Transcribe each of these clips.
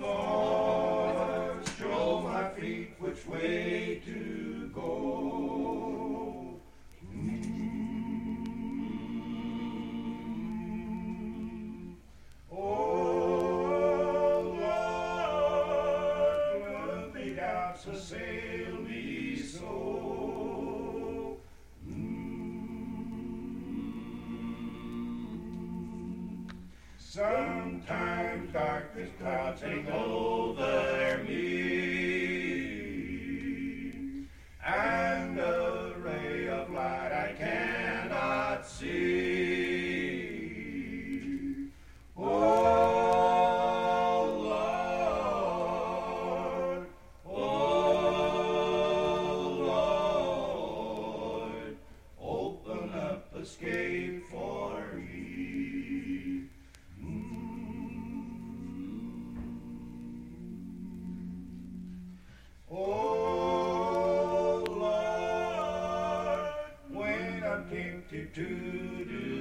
Lord, show my feet which way to go. Mm. Oh Lord, gloomy doubts assail me so. Sometimes darkness clouds hang over me, and a ray of light I cannot see. Oh Lord, when I'm tempted to do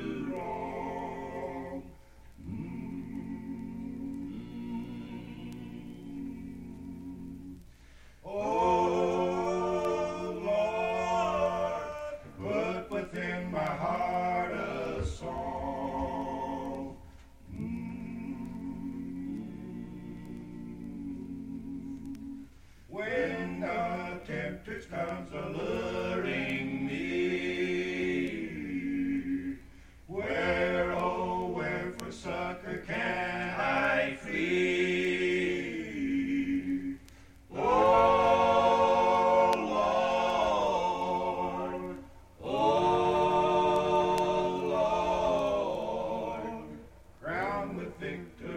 victory.